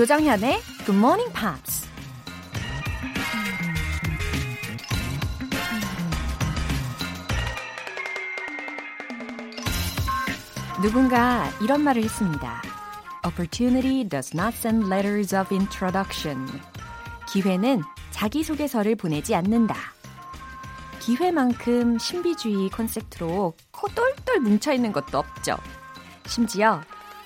조정현의 Good Morning Pops. 누군가 이런 말을 했습니다. Opportunity does not send letters of introduction. 기회는 자기소개서를 보내지 않는다. 기회만큼 신비주의 컨셉트로 코 똘똘 뭉쳐있는 것도 없죠. 심지어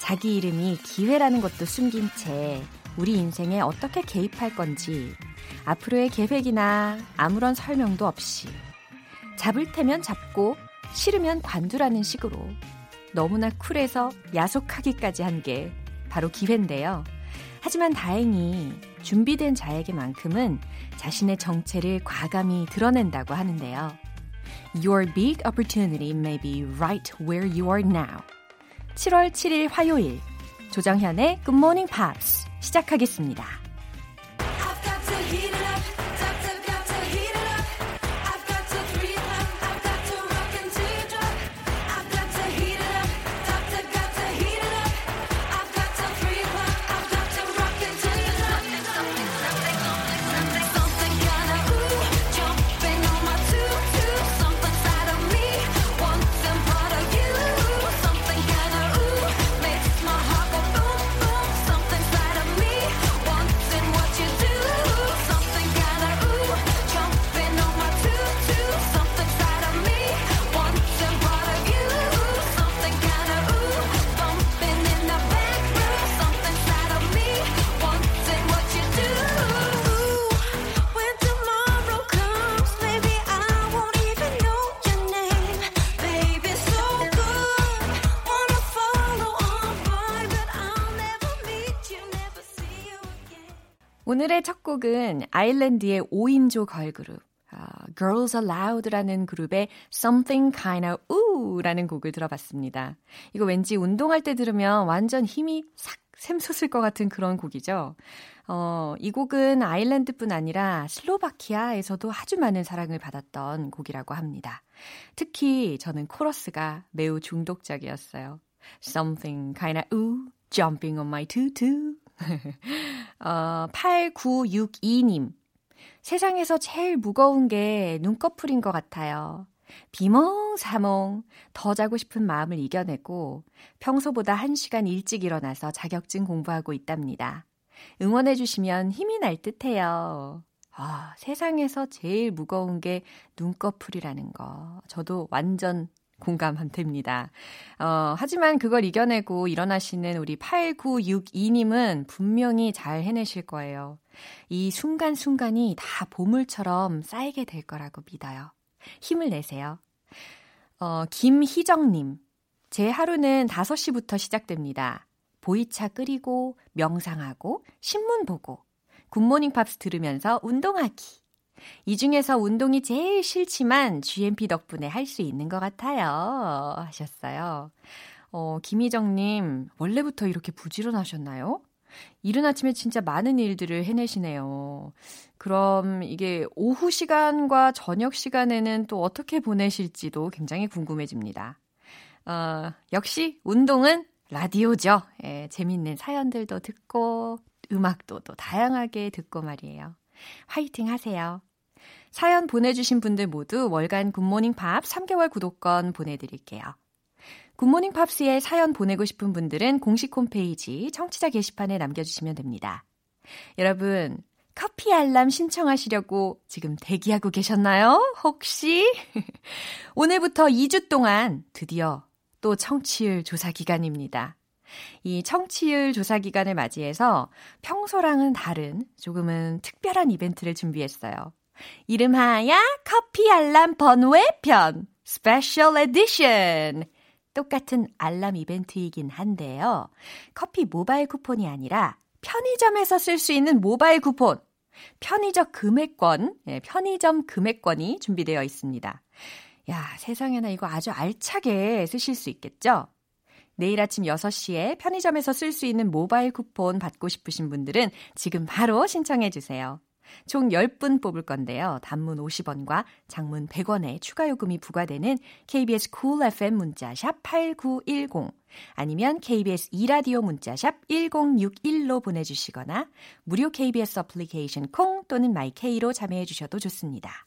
자기 이름이 기회라는 것도 숨긴 채 우리 인생에 어떻게 개입할 건지 앞으로의 계획이나 아무런 설명도 없이 잡을 테면 잡고 싫으면 관두라는 식으로 너무나 쿨해서 야속하기까지 한 게 바로 기회인데요. 하지만 다행히 준비된 자에게만큼은 자신의 정체를 과감히 드러낸다고 하는데요. Your big opportunity may be right where you are now. 7월 7일 화요일 조정현의 Good Morning Pops 시작하겠습니다. 오늘의 첫 곡은 아일랜드의 5인조 걸그룹 uh, Girls Aloud라는 그룹의 Something Kinda Ooh라는 곡을 들어봤습니다. 이거 왠지 운동할 때 들으면 완전 힘이 싹 샘솟을 것 같은 그런 곡이죠. 어, 이 곡은 아일랜드뿐 아니라 슬로바키아에서도 아주 많은 사랑을 받았던 곡이라고 합니다. 특히 저는 코러스가 매우 중독적이었어요. Something kinda ooh, jumping on my tutu. 어, 8962님. 세상에서 제일 무거운 게 눈꺼풀인 것 같아요. 비몽사몽 더 자고 싶은 마음을 이겨내고 평소보다 1시간 일찍 일어나서 자격증 공부하고 있답니다. 응원해 주시면 힘이 날 듯해요. 아, 세상에서 제일 무거운 게 눈꺼풀이라는 거. 저도 완전 공감됩니다. 어, 하지만 그걸 이겨내고 일어나시는 우리 8962님은 분명히 잘 해내실 거예요. 이 순간순간이 다 보물처럼 쌓이게 될 거라고 믿어요. 힘을 내세요. 어, 김희정님. 제 하루는 5시부터 시작됩니다. 보이차 끓이고, 명상하고, 신문 보고, 굿모닝 팝스 들으면서 운동하기. 이 중에서 운동이 제일 싫지만 GMP 덕분에 할 수 있는 것 같아요. 하셨어요. 어, 김희정님, 원래부터 이렇게 부지런하셨나요? 이른 아침에 진짜 많은 일들을 해내시네요. 그럼 이게 오후 시간과 저녁 시간에는 또 어떻게 보내실지도 굉장히 궁금해집니다. 어, 역시 운동은 라디오죠. 예, 재밌는 사연들도 듣고, 음악도 또 다양하게 듣고 말이에요. 화이팅 하세요. 사연 보내주신 분들 모두 월간 굿모닝 팝 3개월 구독권 보내드릴게요. 굿모닝 팝스에 사연 보내고 싶은 분들은 공식 홈페이지 청취자 게시판에 남겨주시면 됩니다. 여러분, 커피 알람 신청하시려고 지금 대기하고 계셨나요? 혹시? 오늘부터 2주 동안 드디어 또 청취율 조사 기간입니다. 이 청취율 조사 기간을 맞이해서 평소랑은 다른 조금은 특별한 이벤트를 준비했어요. 이름하야 커피 알람 번외 편 special edition 똑같은 알람 이벤트이긴 한데요. 커피 모바일 쿠폰이 아니라 편의점에서 쓸 수 있는 모바일 쿠폰 편의점 금액권, 네, 편의점 금액권이 준비되어 있습니다. 야, 세상에나 이거 아주 알차게 쓰실 수 있겠죠? 내일 아침 6시에 편의점에서 쓸 수 있는 모바일 쿠폰 받고 싶으신 분들은 지금 바로 신청해 주세요. 총 10분 뽑을 건데요. 단문 50원과 장문 100원의 추가 요금이 부과되는 KBS cool FM 문자샵 8910 아니면 KBS 2라디오 문자샵 1061로 보내 주시거나 무료 KBS 어플리케이션 콩 또는 My K로 참여해 주셔도 좋습니다.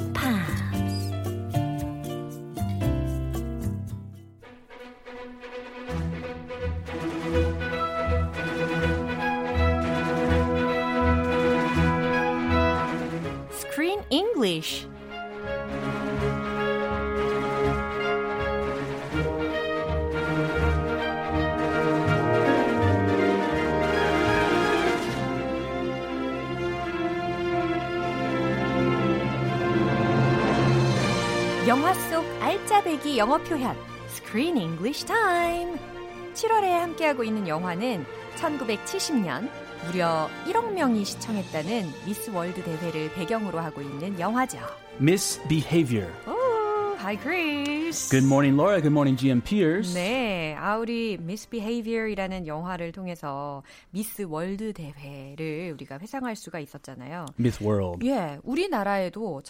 English 영화 속 알짜배기 영어 표현 Screen English Time 7월에 함께하고 있는 영화는 1970년 무려 1억 명이 시청했다는 Miss World 대회를 배경으로 하고 있는 영화죠. Misbehavior. 오, hi Chris. Good morning, Laura. Good morning, GMPers. 네, 아 우리 Misbehavior이라는 영화를 통해서 Miss World 대회를 우리가 회상할 수가 있었잖아요. Miss World. 예, 우리나라에도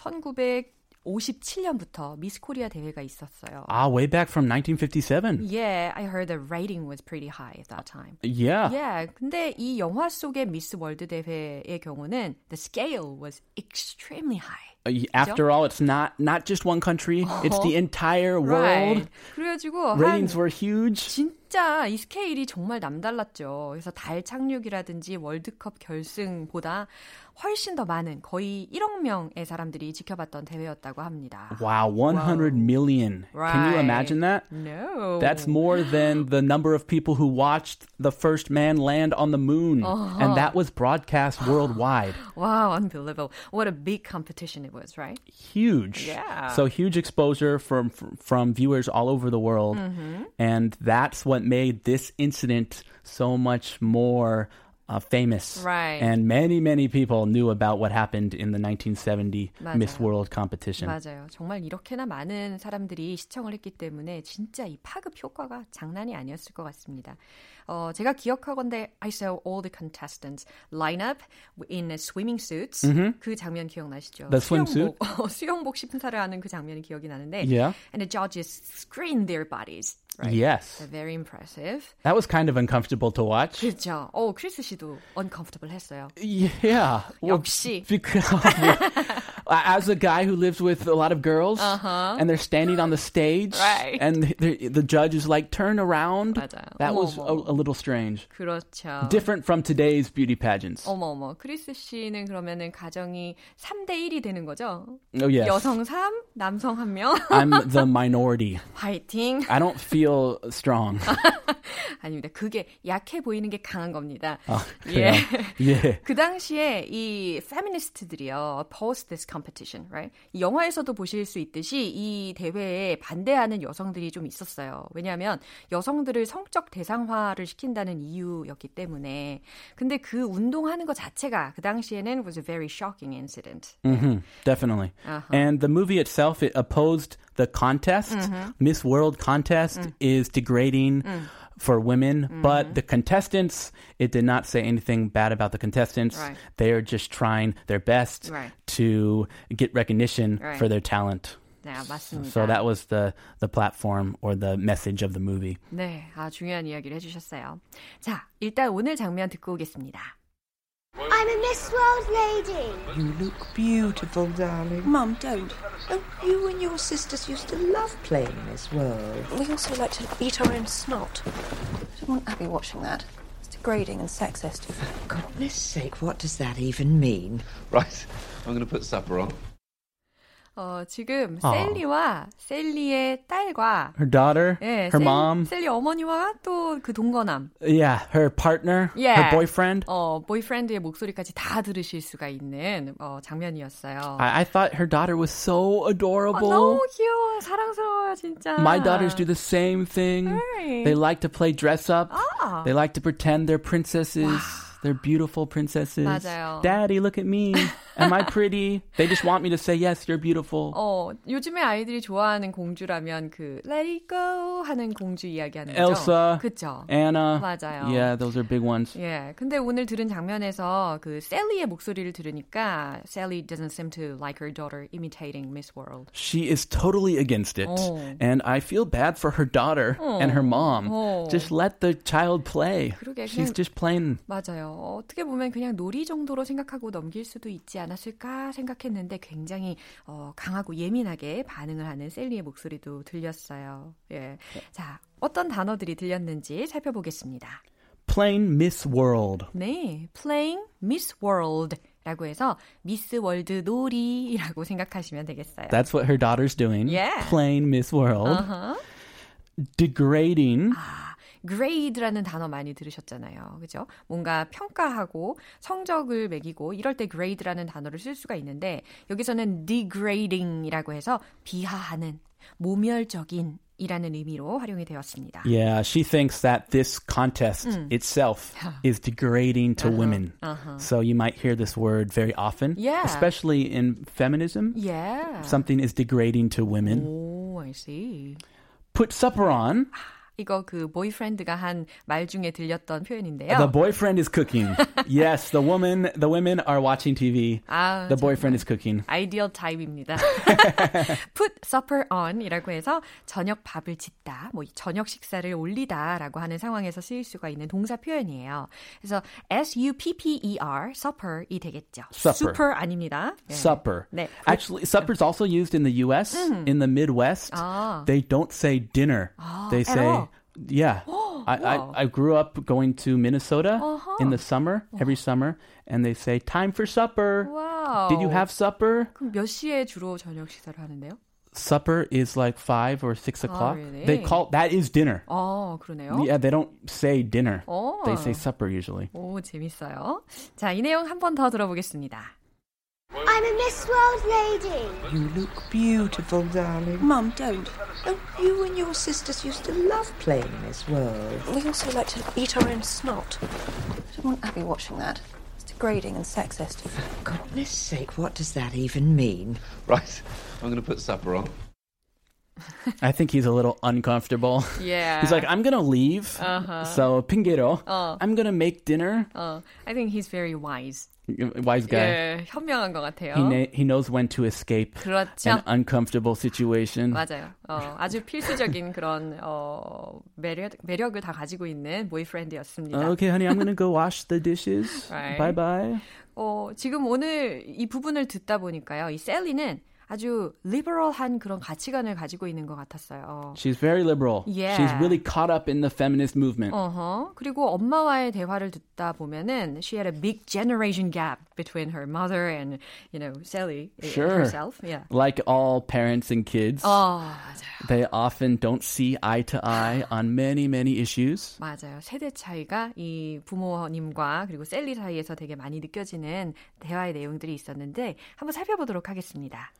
1957년부터 미스 코리아 대회가 있었어요. Ah, way back from 1957. Yeah, I heard the rating was pretty high at that time. Yeah. Yeah, 근데 이 영화 속의 미스 월드 대회의 경우는 the scale was extremely high. Uh, After all, it's not not just one country; it's the entire world. Right. 그래가지고 Ratings 한 were huge. 진짜 이 스케일이 정말 남달랐죠. 그래서 달 착륙이라든지 월드컵 결승보다 훨씬 더 많은 거의 1억 명의 사람들이 지켜봤던 대회였다고 합니다. Wow, 100 million. Can you Right. imagine that? No. That's more than the number of people who watched the first man land on the moon. And that was broadcast worldwide. Wow, unbelievable. What a big competition it was, right? Huge. Yeah. So huge exposure from from viewers all over the world. And that's what made this incident so much more uh, famous. Right. And many, many people knew about what happened in the 1970 Miss 맞아요. World competition. 맞아요. 정말 이렇게나 많은 사람들이 시청을 했기 때문에 진짜 이 파급 효과가 장난이 아니었을 것 같습니다. 어, 제가 기억하건대 I saw all the contestants line up in swimming suits. 그 장면 기억나시죠? The swimsuit? 수영복, 어, 수영복 심사를 하는 그 장면이 기억이 나는데 Yeah. and the judges screen their bodies. Right? Yes. They're very impressive. That was kind of uncomfortable to watch. 그렇죠. 어, 크리스 씨도 uncomfortable 했어요. Yeah. Well, 역시. Because as a guy who lives with a lot of girls and they're standing on the stage Right. and the, the judge is like turn around 맞아요. that 어머, was a, 어머. a little strange 그렇죠. different from today's beauty pageants 어머 어머. 크리스 씨는 그러면은 가정이 3대 1이 되는 거죠? oh yes 여성 3, 남성 1명. i'm the minority 화이팅. i don't feel strong 아닙니다. 그게 약해 보이는 게 강한 겁니다. 아, 예. 예. 그 당시에 이 feminist들이요, post this competition, right? 이 영화에서도 보실 수 있듯이 이 대회에 반대하는 여성들이 좀 있었어요. 왜냐하면 여성들을 성적 대상화를 시킨다는 이유였기 때문에. 근데 그 운동하는 것 자체가 그 당시에는 was a very shocking incident. hmm definitely and the movie itself it opposed the contest miss world contest is degrading for women but the contestants it did not say anything bad about the contestants Right. they are just trying their best Right. to get recognition Right. for their talent 네, 맞습니다. so that was the the platform or the message of the movie 네, 아, 중요한 이야기를 해주셨어요. 자, 일단 오늘 장면 듣고 오겠습니다. I'm a Miss World lady. You look beautiful, darling. Mum, don't. Oh, you and your sisters used to love playing Miss World. We also like to eat our own snot. I don't want Abby watching that. It's degrading and sexist. For goodness sake, what does that even mean? Right, I'm going to put supper on. 어, 지금 어. 셀리와 셀리의 딸과 her daughter, 예, her 셀, mom, 셀리 어머니와 또 그 동거남. Yeah, her partner, yeah. her boyfriend. 어, 보이프렌드의 목소리까지 다 들으실 수가 있는 어, 장면이었어요. I, I thought her daughter was so adorable. 어, 너무 귀여워, 사랑스러워요, 진짜. My daughters do the same thing. Right. They like to play dress up. 아. They like to pretend they're princesses. 와. They're beautiful princesses. 맞아요. Daddy, look at me. Am I pretty? They just want me to say yes, you're beautiful. 어, 요즘에 아이들이 좋아하는 공주라면 그 Let It Go 하는 공주 이야기하는 거죠. Elsa, 그쵸? Anna. 맞아요. Yeah, those are big ones. 예, 근데 오늘 들은 장면에서 그 셀리의 목소리를 들으니까 Sally doesn't seem to like her daughter imitating Miss World. She is totally against it, 어. and I feel bad for her daughter 어. and her mom. 어. Just let the child play. 그러게, She's just playing. 맞아요. 어떻게 보면 그냥 놀이 정도로 생각하고 넘길 수도 있지 않았을까 생각했는데 굉장히 어, 강하고 예민하게 반응을 하는 셀리의 목소리도 들렸어요. 예. 자, 어떤 단어들이 들렸는지 살펴보겠습니다. Playing Miss World. 네, Playing Miss World. 라고 해서 미스 월드 놀이라고 생각하시면 되겠어요. That's what her daughter's doing. Yeah. Playing Miss World. Uh-huh. Degrading. 아, grade라는 단어 많이 들으셨잖아요. 그죠? 뭔가 평가하고 성적을 매기고 이럴 때 grade라는 단어를 쓸 수가 있는데 여기서는 degrading이라고 해서 비하하는 모멸적인 이라는 의미로 활용이 되었습니다. Yeah, she thinks that this contest 음. itself is degrading to uh-huh. women. Uh-huh. So you might hear this word very often, yeah. especially in feminism. Yeah. Something is degrading to women. Oh, I see. Put supper on. 이거 그 보이프렌드가 한 말 중에 들렸던 표현인데요. The boyfriend is cooking. yes, the woman, the women are watching TV. 아, the boyfriend is cooking. 아이디어 타입입니다. Put supper on이라고 해서 저녁 밥을 짓다, 뭐 저녁 식사를 올리다라고 하는 상황에서 쓰일 수가 있는 동사 표현이에요. 그래서 S U P P E R supper이 되겠죠. Supper. Super 아닙니다. 네. Supper. 네. Actually, supper is also used in the U.S. Mm. In the Midwest, 아. they don't say dinner. 아, they say Yeah. I, I, I, grew up going to Minnesota uh-huh. in the summer, every summer, and they say, time for supper. Wow. Did you have supper? 그럼 몇 시에 주로 저녁 식사를 하는데요? Supper is like five or six o'clock. Oh, really? They call that is dinner. 어, 그러네요. Yeah, they don't say dinner. 오. They say supper usually. 오, 재밌어요. 자, 이 내용 한 번 더 들어보겠습니다. I'm a Miss World lady. You look beautiful, darling. Mum, don't. Oh, you and your sisters used to love playing Miss World. We also like to eat our own snot. I don't want Abby watching that. It's degrading and sexist. For goodness sake, what does that even mean? Right, I'm going to put supper on. I think he's a little uncomfortable. Yeah. He's like, I'm going to leave. Uh-huh. So, Pingero, uh. Oh. I'm going to make dinner. Uh. I think he's very wise. Wise guy. 예, 현명한 것 같아요. He, na- he knows when to escape 그렇죠. an uncomfortable situation. 맞아요. 어, 아주 필수적인 그런 어, 매력 매력을 다 가지고 있는 보이프렌드였습니다. Okay, honey, I'm gonna go wash the dishes. Right. Bye bye. 어, 지금 오늘 이 부분을 듣다 보니까요, 이 셀리는 아주 liberal한 그런 가치관을 가지고 있는 것 같았어요. She's very liberal. Yeah. She's really caught up in the feminist movement. Uh-huh. 그리고 엄마와의 대화를 듣다 보면은 she had a big generation gap between her mother and you know Sally sure. herself. Yeah. Like all parents and kids. 어, 맞아요. They often don't see eye to eye on many many issues. 맞아요. 세대 차이가 이 부모님과 그리고 셀리 사이에서 되게 많이 느껴지는 대화의 내용들이 있었는데 한번 살펴보도록 하겠습니다.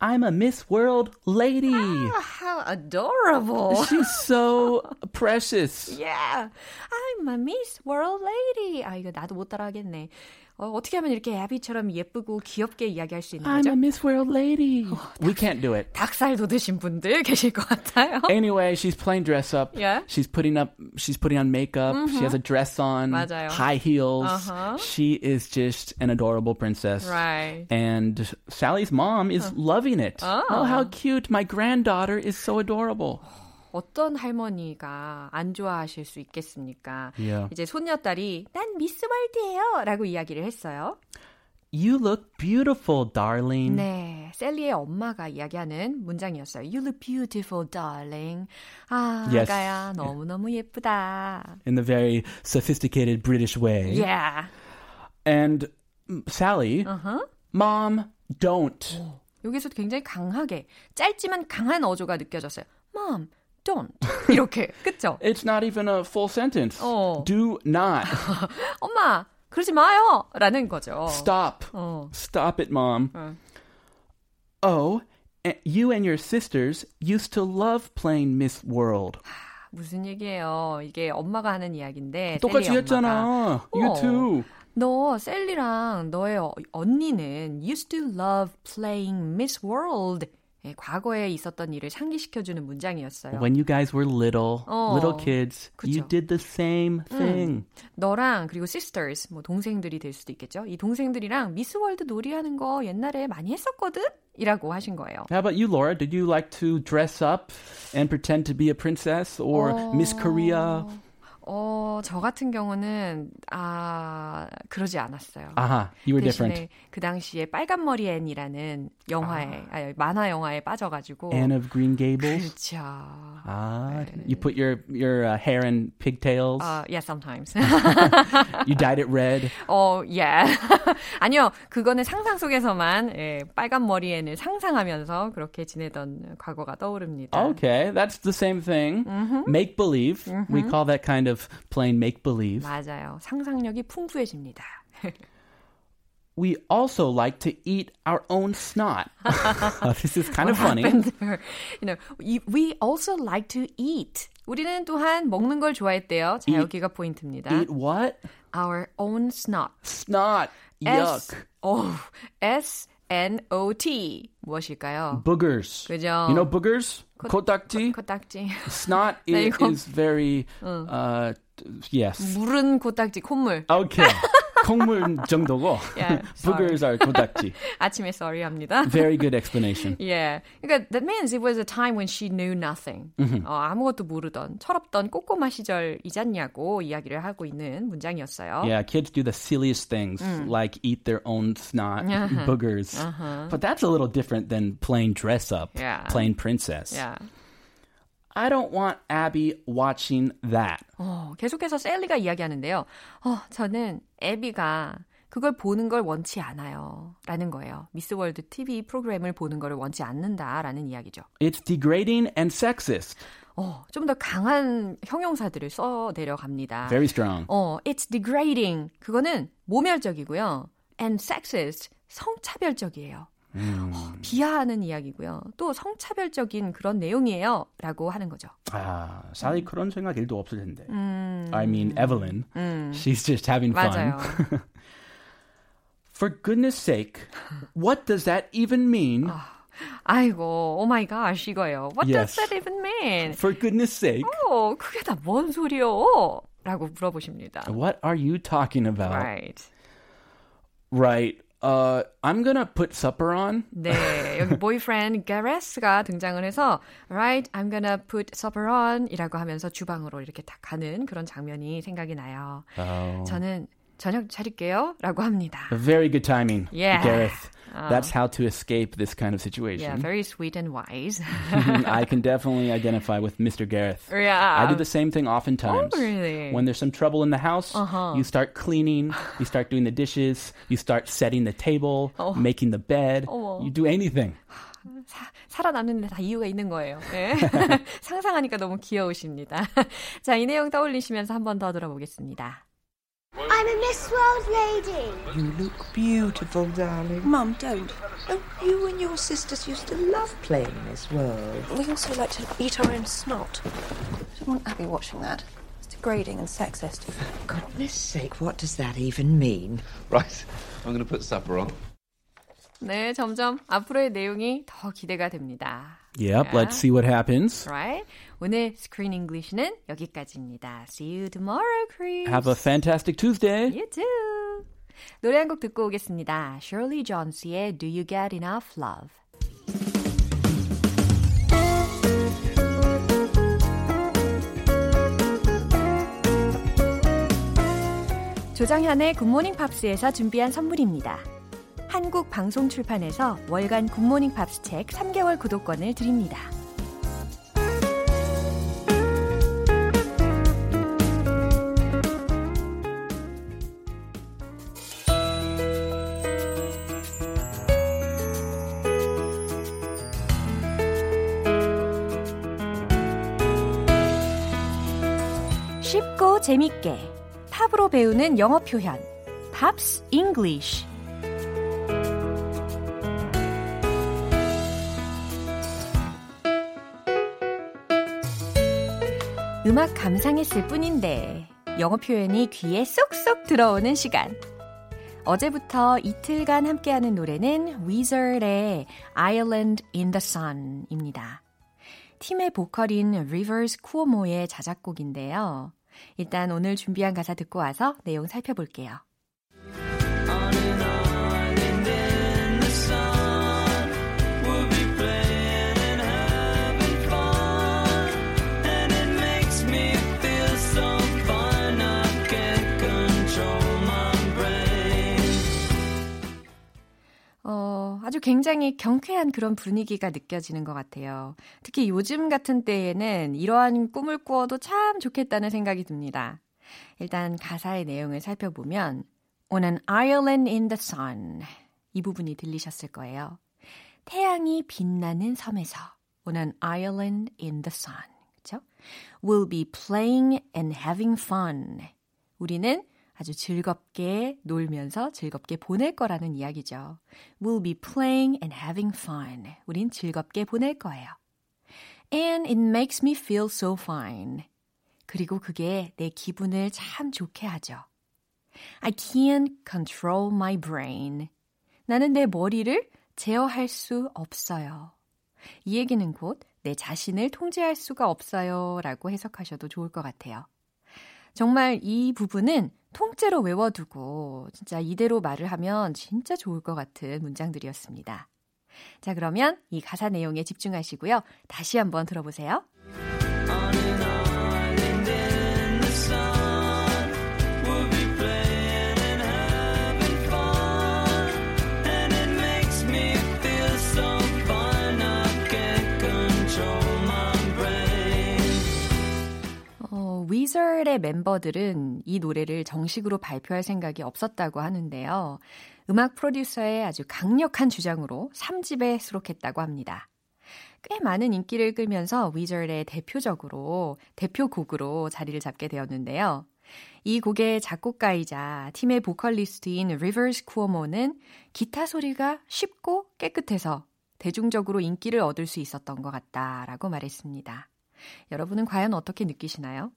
I'm a Miss World lady. Oh, how adorable. She's so precious. Yeah. I'm a Miss World lady. 아, 이거 나도 못 따라하겠네. 어, 어떻게 하면 이렇게 애비처럼 예쁘고 귀엽게 이야기할 수 있는 거죠? I'm a Miss World lady. 어, We can't do it. 닭살 돋으신 분들 계실 것 같아요. Anyway, she's playing dress up. Yeah. She's putting up. She's putting on makeup. Mm-hmm. She has a dress on. 맞아요. High heels. Uh-huh. She is just an adorable princess. Right. And Sally's mom is loving it. Oh. oh, how cute! My granddaughter is so adorable. 어떤 할머니가 안 좋아하실 수 있겠습니까? Yeah. 이제 손녀딸이 난 미스 월드예요 라고 이야기를 했어요. You look beautiful, darling. 네, 셀리의 엄마가 이야기하는 문장이었어요. You look beautiful, darling. 아, yes. 아가야, 너무너무 예쁘다. In the very sophisticated British way. Yeah. And Sally, uh-huh. Mom, don't. 여기서 굉장히 강하게 짧지만 강한 어조가 느껴졌어요. Mom, don't. 이렇게. 그쵸? It's not even a full sentence. 어. Do not. 엄마, 그러지 마요! 라는 거죠. Stop. 어. Stop it, mom. 어. Oh, you and your sisters used to love playing Miss World. 무슨 얘기예요? 이게 엄마가 하는 이야기인데 똑같이 했잖아. You 어. too. 너 셀리랑 너의 어- 언니는 used to love playing Miss World. 예, 과거에 있었던 일을 상기시켜주는 문장이었어요. When you guys were little, 어. little kids, you 그쵸. did the same thing. 너랑 그리고 sisters, 뭐 동생들이 될 수도 있겠죠. 이 동생들이랑 미스 월드 놀이하는 거 옛날에 많이 했었거든? 이라고 하신 거예요. How about you, Laura? Did you like to dress up and pretend to be a princess or Miss Korea? 어, 저 같은 경우는 아, 그러지 않았어요. Aha, you were different. 그 당시에 빨간 머리 앤이라는 영화에 아. 만화 영화에 빠져 가지고 Anne of Green Gables. 그렇죠. Ah, you put your your uh, hair in pigtails. 어, yeah, sometimes. you dyed it red. 어, yeah. 아니요, 그거는 상상 속에서만 예, 빨간 머리 앤을 상상하면서 그렇게 지내던 과거가 떠오릅니다. Okay, that's the same thing. Make believe. We call that kind of playing make believe. 맞아요. 상상력이 풍부해집니다. We also like to eat our own snot. this is kind of funny. happened there? You know, we- we also like to eat. 우리는 또한 먹는 걸 좋아했대요. 자, Eat- 여기가 포인트입니다. Eat what? Our own snot. Snot. S, Yuck. oh, S N O T 무엇일까요? Boogers. 그죠? You know boogers? 코딱지? 코딱지. Snot 네, is, 이거- is very uh yes. 물은 코딱지 콧물. Okay. 콩물 정도고. Yeah, sorry. boogers are 코딱지. 아침에 sorry 합니다. Very good explanation. Yeah. 그러니까 that means it was a time when she knew nothing. 어, 아무것도 모르던 철없던 꼬꼬마 시절이잖냐고 이야기를 하고 있는 문장이었어요. Yeah, kids do the silliest things like eat their own snot, boogers. But that's a little different than playing dress up, Yeah. playing princess. Yeah. I don't want Abby watching that. 어, 계속해서 셀리가 이야기하는데요. 어, 저는 애비가 그걸 보는 걸 원치 않아요. 라는 거예요. 미스 월드 TV 프로그램을 보는 걸 원치 않는다라는 이야기죠. It's degrading and sexist. 어, 좀 더 강한 형용사들을 써 내려갑니다. Very strong. 어, it's degrading. 그거는 모멸적이고요. and sexist. 성차별적이에요. 어, 비하하는 이야기고요. 또 성차별적인 그런 내용이에요. 라고 하는 거죠. 아, 사실 그런 생각 일도 없을 텐데. I mean, Evelyn. She's just having fun. 맞아요. For goodness sake, what does that even mean? 아이고, 오 마이 갓, 이거예요. What Yes. does that even mean? For goodness sake, 어, 그게 다 뭔 소리요? 라고 물어보십니다. what are you talking about? Right. Right. Uh, I'm gonna put supper on. 네, 여기 boyfriend Gareth가 등장을 해서 Right, I'm gonna put supper on 이라고 하면서 주방으로 이렇게 딱 가는 그런 장면이 생각이 나요. Oh. 저는 저녁 차릴게요 라고 합니다. Very good timing, Yeah. Gareth. That's how to escape this kind of Yeah, situation. very sweet and wise. I can definitely identify with Mr. Gareth. yeah. I do the same thing oftentimes. Oh, really? When there's some trouble in the house, you start cleaning, you start doing the dishes, you start setting the table, making the bed. 어머. You do anything. 살아남는 데 다 이유가 있는 거예요. 네. 상상하니까 너무 귀여우십니다. 자, 이 내용 떠올리시면서 한 번 더 들어보겠습니다. I'm a Miss World lady. You look beautiful, darling. Mum, don't. Oh, you and your sisters used to love playing Miss World. We also like to eat our own snot. I don't want Abby watching that. It's degrading and sexist. For goodness sake, what does that even mean? Right, I'm going to put supper on. 네, 점점 앞으로의 내용이 더 기대가 됩니다. Yep, let's see what happens. Right? 오늘 Screen English는 여기까지입니다. See you tomorrow, Chris. Have a fantastic Tuesday. You too. 노래 한 곡 듣고 오겠습니다. Shirley Jones의 Do You Get Enough Love? 조정현의 Good Morning Pops에서 준비한 선물입니다. 한국 방송 출판에서 월간 Good Morning Pops 책 3개월 구독권을 드립니다. 재밌게 팝으로 배우는 영어 표현 Pops English 음악 감상했을 뿐인데 영어 표현이 귀에 쏙쏙 들어오는 시간. 어제부터 이틀간 함께하는 노래는 Wizard의 Island in the Sun입니다. 팀의 보컬인 Rivers Cuomo의 자작곡인데요. 일단 오늘 준비한 가사 듣고 와서 내용 살펴볼게요. 아주 굉장히 경쾌한 그런 분위기가 느껴지는 것 같아요. 특히 요즘 같은 때에는 이러한 꿈을 꾸어도 참 좋겠다는 생각이 듭니다. 일단 가사의 내용을 살펴보면 an island in the sun 이 부분이 들리셨을 거예요. 태양이 빛나는 섬에서 an island in the sun 그렇죠? We'll be playing and having fun 우리는 아주 즐겁게 놀면서 즐겁게 보낼 거라는 이야기죠. We'll be playing and having fun. 우린 즐겁게 보낼 거예요. And it makes me feel so fine. 그리고 그게 내 기분을 참 좋게 하죠. I can't control my brain. 나는 내 머리를 제어할 수 없어요. 이 얘기는 곧 내 자신을 통제할 수가 없어요 라고 해석하셔도 좋을 것 같아요. 정말 이 부분은 통째로 외워두고 진짜 이대로 말을 하면 진짜 좋을 것 같은 문장들이었습니다. 자, 그러면 이 가사 내용에 집중하시고요. 다시 한번 들어보세요. Weezer의 멤버들은 이 노래를 정식으로 발표할 생각이 없었다고 하는데요. 음악 프로듀서의 아주 강력한 주장으로 3집에 수록했다고 합니다. 꽤 많은 인기를 끌면서 Weezer의 대표적으로 대표곡으로 자리를 잡게 되었는데요. 이 곡의 작곡가이자 팀의 보컬리스트인 Rivers Cuomo는 기타 소리가 쉽고 깨끗해서 대중적으로 인기를 얻을 수 있었던 것 같다라고 말했습니다. 여러분은 과연 어떻게 느끼시나요?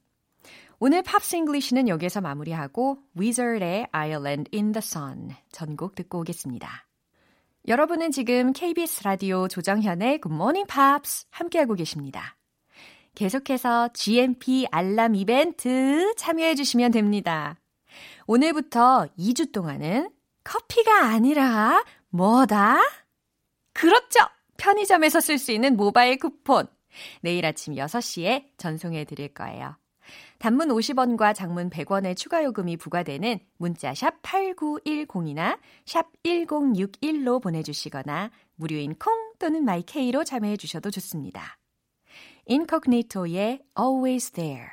오늘 Pops English는 여기에서 마무리하고 Weezer의 Island in the Sun 전곡 듣고 오겠습니다. 여러분은 지금 KBS 라디오 조정현의 Good Morning Pops 함께하고 계십니다. 계속해서 GMP 알람 이벤트 참여해 주시면 됩니다. 오늘부터 2주 동안은 커피가 아니라 뭐다? 그렇죠! 편의점에서 쓸 수 있는 모바일 쿠폰. 내일 아침 6시에 전송해 드릴 거예요. 단문 50원과 장문 100원의 추가 요금이 부과되는 문자 샵 8910이나 샵 1061로 보내주시거나 무료인 콩 또는 마이케이로 참여해 주셔도 좋습니다. 인코그니토의 Always There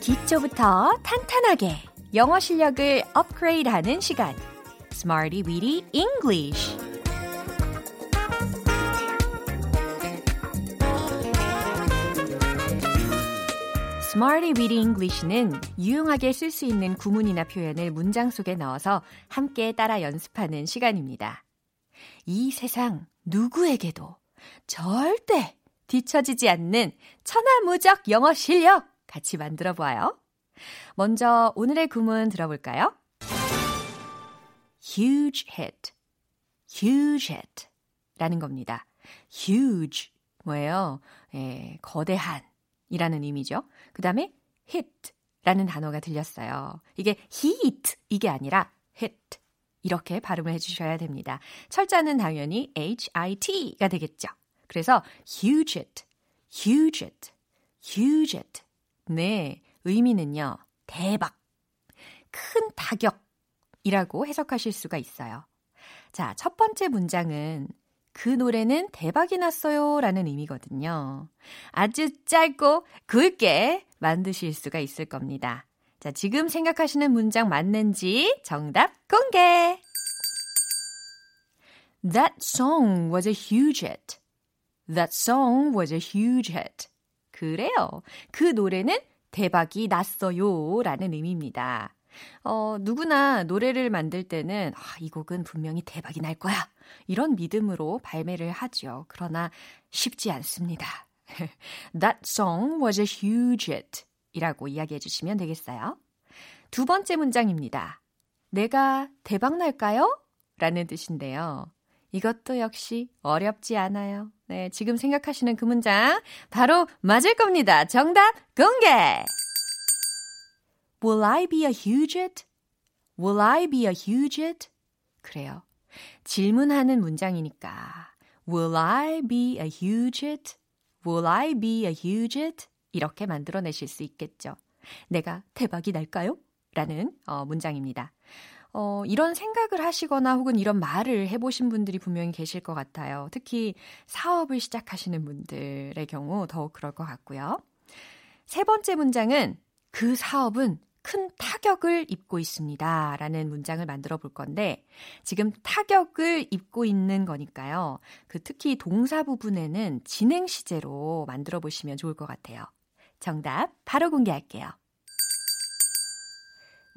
기초부터 탄탄하게 영어 실력을 업그레이드하는 시간. Smarty Weedy English. Smarty Weedy English는 유용하게 쓸 수 있는 구문이나 표현을 문장 속에 넣어서 함께 따라 연습하는 시간입니다. 이 세상 누구에게도 절대 뒤처지지 않는 천하무적 영어 실력 같이 만들어 보아요. 먼저 오늘의 구문 들어볼까요? huge hit, huge hit 라는 겁니다. huge 뭐예요? 예, 거대한 이라는 의미죠. 그 다음에 hit 라는 단어가 들렸어요. 이게 heat 이게 아니라 hit 이렇게 발음을 해주셔야 됩니다. 철자는 당연히 H-I-T가 되겠죠. 그래서 huge it, huge it, huge it. 네, 의미는요, 대박, 큰 타격이라고 해석하실 수가 있어요. 자, 첫 번째 문장은 그 노래는 대박이 났어요 라는 의미거든요. 아주 짧고 굵게 만드실 수가 있을 겁니다. 자, 지금 생각하시는 문장 맞는지 정답 공개! That song was a huge hit. That song was a huge hit. 그래요. 그 노래는 대박이 났어요. 라는 의미입니다. 어, 누구나 노래를 만들 때는 아, 이 곡은 분명히 대박이 날 거야. 이런 믿음으로 발매를 하죠. 그러나 쉽지 않습니다. That song was a huge hit. 이라고 이야기해 주시면 되겠어요. 두 번째 문장입니다. 내가 대박 날까요? 라는 뜻인데요. 이것도 역시 어렵지 않아요. 네, 지금 생각하시는 그 문장 바로 맞을 겁니다. 정답 공개! Will I be a huge hit? Will I be a huge hit? 그래요. 질문하는 문장이니까 Will I be a huge hit? Will I be a huge hit? 이렇게 만들어내실 수 있겠죠. 내가 대박이 날까요? 라는 어, 문장입니다. 어, 이런 생각을 하시거나 혹은 이런 말을 해보신 분들이 분명히 계실 것 같아요. 특히 사업을 시작하시는 분들의 경우 더욱 그럴 것 같고요. 세 번째 문장은 그 사업은 큰 타격을 입고 있습니다. 라는 문장을 만들어 볼 건데, 지금 타격을 입고 있는 거니까요. 그 특히 동사 부분에는 진행 시제로 만들어 보시면 좋을 것 같아요. 정답 바로 공개할게요.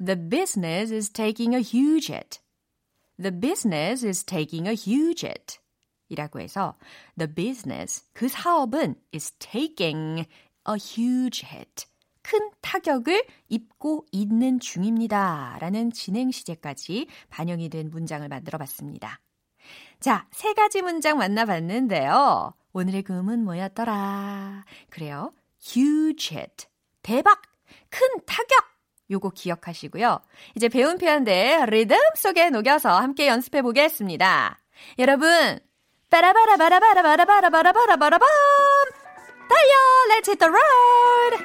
The business is taking a huge hit. The business is taking a huge hit. 이라고 해서 the business, 그 사업은 is taking a huge hit. 큰 타격을 입고 있는 중입니다. 라는 진행 시제까지 반영이 된 문장을 만들어 봤습니다. 자, 세 가지 문장 만나봤는데요. 오늘의 금은 뭐였더라? 그래요. huge hit. 대박! 큰 타격! 요거 기억하시고요. 이제 배운 표현들 리듬 속에 녹여서 함께 연습해 보겠습니다. 여러분, 빠라바라바라바라바라바라바라바라밤! 달려! Let's hit the road!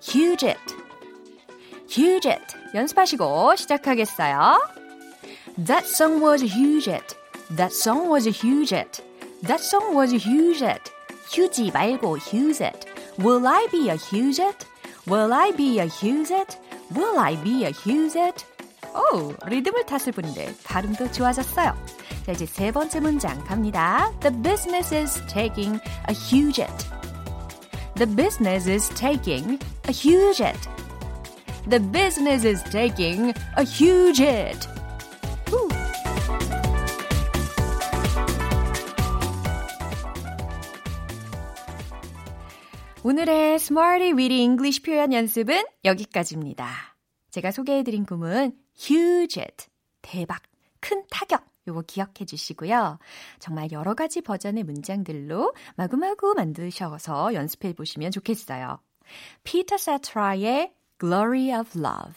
huge it. huge it. 연습하시고 시작하겠어요. That song was huge hit. That song was huge hit. That song was huge hit. huge 말고 huge it. Will I be a huge hit? Will I be a huge hit? Will I be a huge hit? 오, 리듬을 탔을 뿐인데 발음도 좋아졌어요. 자, 이제 세 번째 문장 갑니다. The business is taking a huge hit. The business is taking a huge hit. The business is taking a huge hit. 오늘의 Smarty Weedy English 표현 연습은 여기까지입니다. 제가 소개해드린 구문 huge hit, 대박, 큰 타격 요거 기억해 주시고요. 정말 여러 가지 버전의 문장들로 마구마구 만드셔서 연습해 보시면 좋겠어요. 피터 사트라의 Glory of Love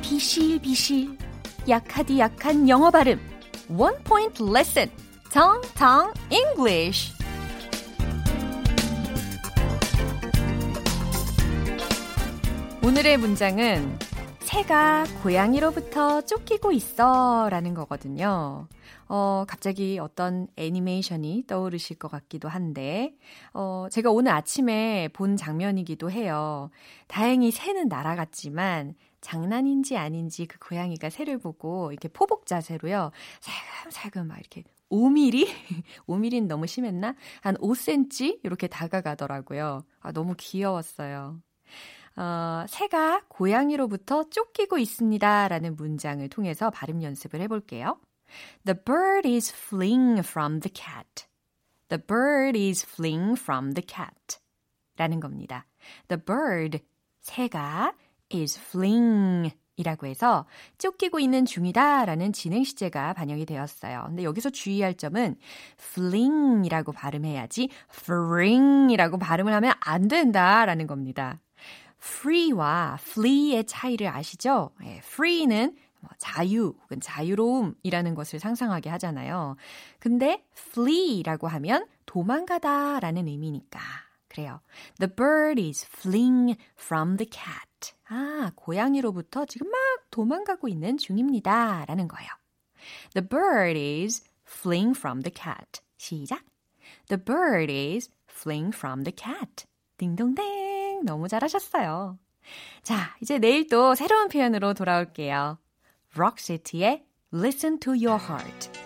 비실비실 약하디 약한 영어 발음 One Point Lesson Tong English 오늘의 문장은 새가 고양이로부터 쫓기고 있어 라는 거거든요. 어, 갑자기 어떤 애니메이션이 떠오르실 것 같기도 한데, 어, 제가 오늘 아침에 본 장면이기도 해요. 다행히 새는 날아갔지만, 장난인지 아닌지 그 고양이가 새를 보고 이렇게 포복 자세로요. 살금살금 막 이렇게 5mm? 5mm는 너무 심했나? 한 5cm? 이렇게 다가가더라고요. 아, 너무 귀여웠어요. 어, 새가 고양이로부터 쫓기고 있습니다. 라는 문장을 통해서 발음 연습을 해볼게요. The bird is fleeing from the cat. The bird is fleeing from the cat. 라는 겁니다. The bird, 새가 is fleeing 이라고 해서 쫓기고 있는 중이다 라는 진행 시제가 반영이 되었어요. 근데 여기서 주의할 점은 fling 이라고 발음해야지 fring 이라고 발음을 하면 안 된다 라는 겁니다. free와 flee의 차이를 아시죠? 예, free는 뭐 자유 혹은 자유로움이라는 것을 상상하게 하잖아요. 근데 flee라고 하면 도망가다 라는 의미니까. 그래요. The bird is fleeing from the cat. 아, 고양이로부터 지금 막 도망가고 있는 중입니다. 라는 거예요. The bird is fleeing from the cat. 시작. The bird is fleeing from the cat. 딩동댕. 너무 잘하셨어요. 자, 이제 내일 또 새로운 표현으로 돌아올게요. Your Heart. listen to your heart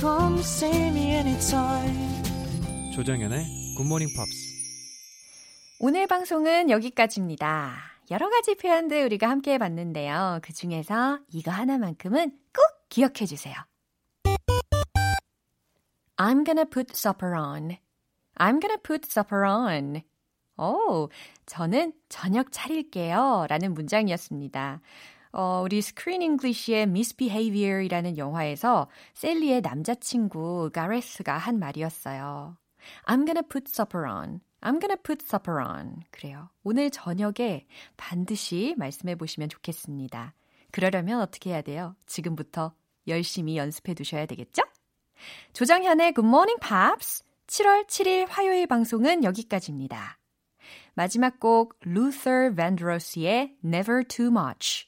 come see me anytime 조정연의 굿모닝 팝스 오늘 방송은 여기까지입니다. 여러 가지 표현들 우리가 함께 해봤는데요. 그 중에서 이거 하나만큼은 꼭 기억해 주세요. I'm gonna put supper on. I'm gonna put supper on. 오, 저는 저녁 차릴게요. 라는 문장이었습니다. 어, 우리 Screen English의 Misbehavior이라는 영화에서 샐리의 남자친구 가레스가 한 말이었어요. I'm gonna put supper on. I'm gonna put supper on. 그래요. 오늘 저녁에 반드시 말씀해 보시면 좋겠습니다. 그러려면 어떻게 해야 돼요? 지금부터 열심히 연습해 두셔야 되겠죠? 조정현의 Good Morning Pops 7월 7일 화요일 방송은 여기까지입니다. 마지막 곡 Luther Vandross의 Never Too Much